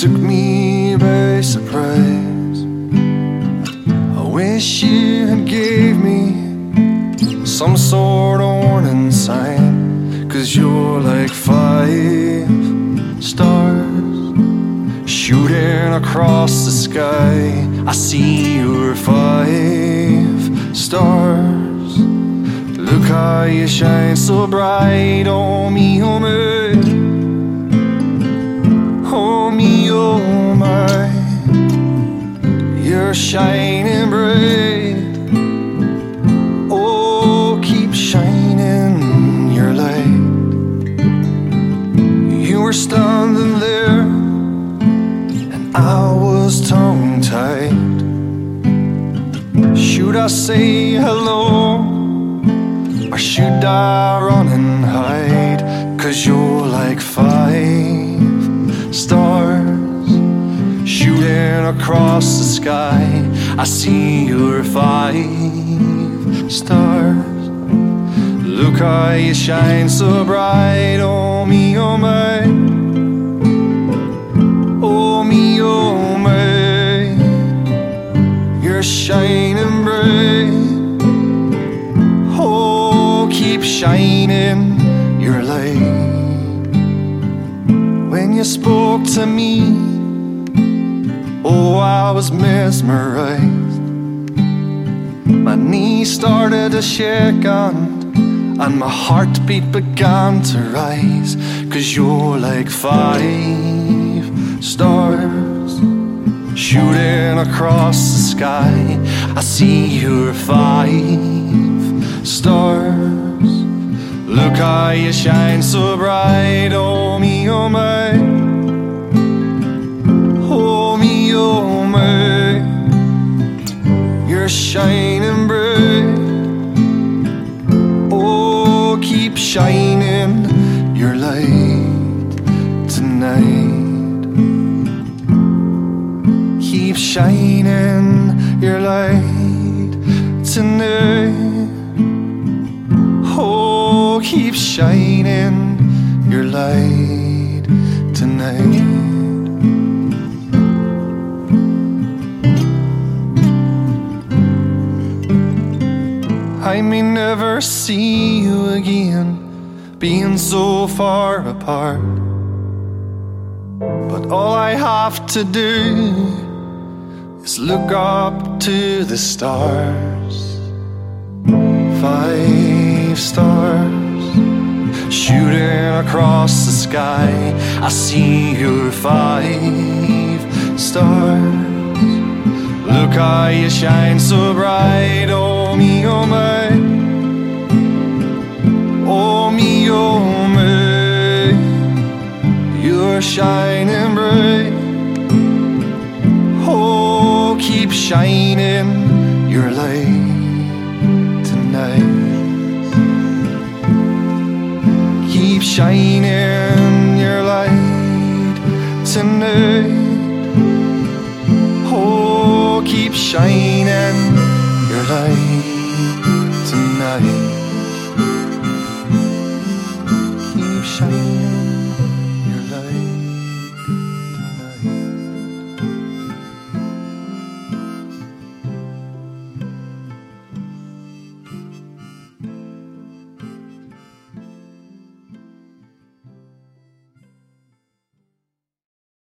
took me by surprise. I wish you had gave me some sort of warning sign, cause you're like five stars shooting across the sky. I see your five stars. Look how you shine so bright on me, oh, shining bright. Oh, keep shining your light. You were standing there, and I was tongue tied. Should I say hello, or should I run and shooting across the sky. I see your five stars. Look how you shine so bright, oh me, oh my, oh me, oh my. You're shining bright. Oh, keep shining your light. When you spoke to me, oh, I was mesmerized. My knees started to shake and, and my heartbeat began to rise. Cause you're like five stars shooting across the sky. I see your five stars. Look how you shine so bright, oh me, oh my. Shining your light tonight. Oh, keep shining your light tonight. I may never see you again, being so far apart. But all I have to do is look up to the stars. Five stars shooting across the sky. I see your five stars. Look how you shine so bright, oh me, oh my. Oh me, oh my. You're shining shining your light tonight. Keep shining your light tonight. Oh, keep shining your light tonight.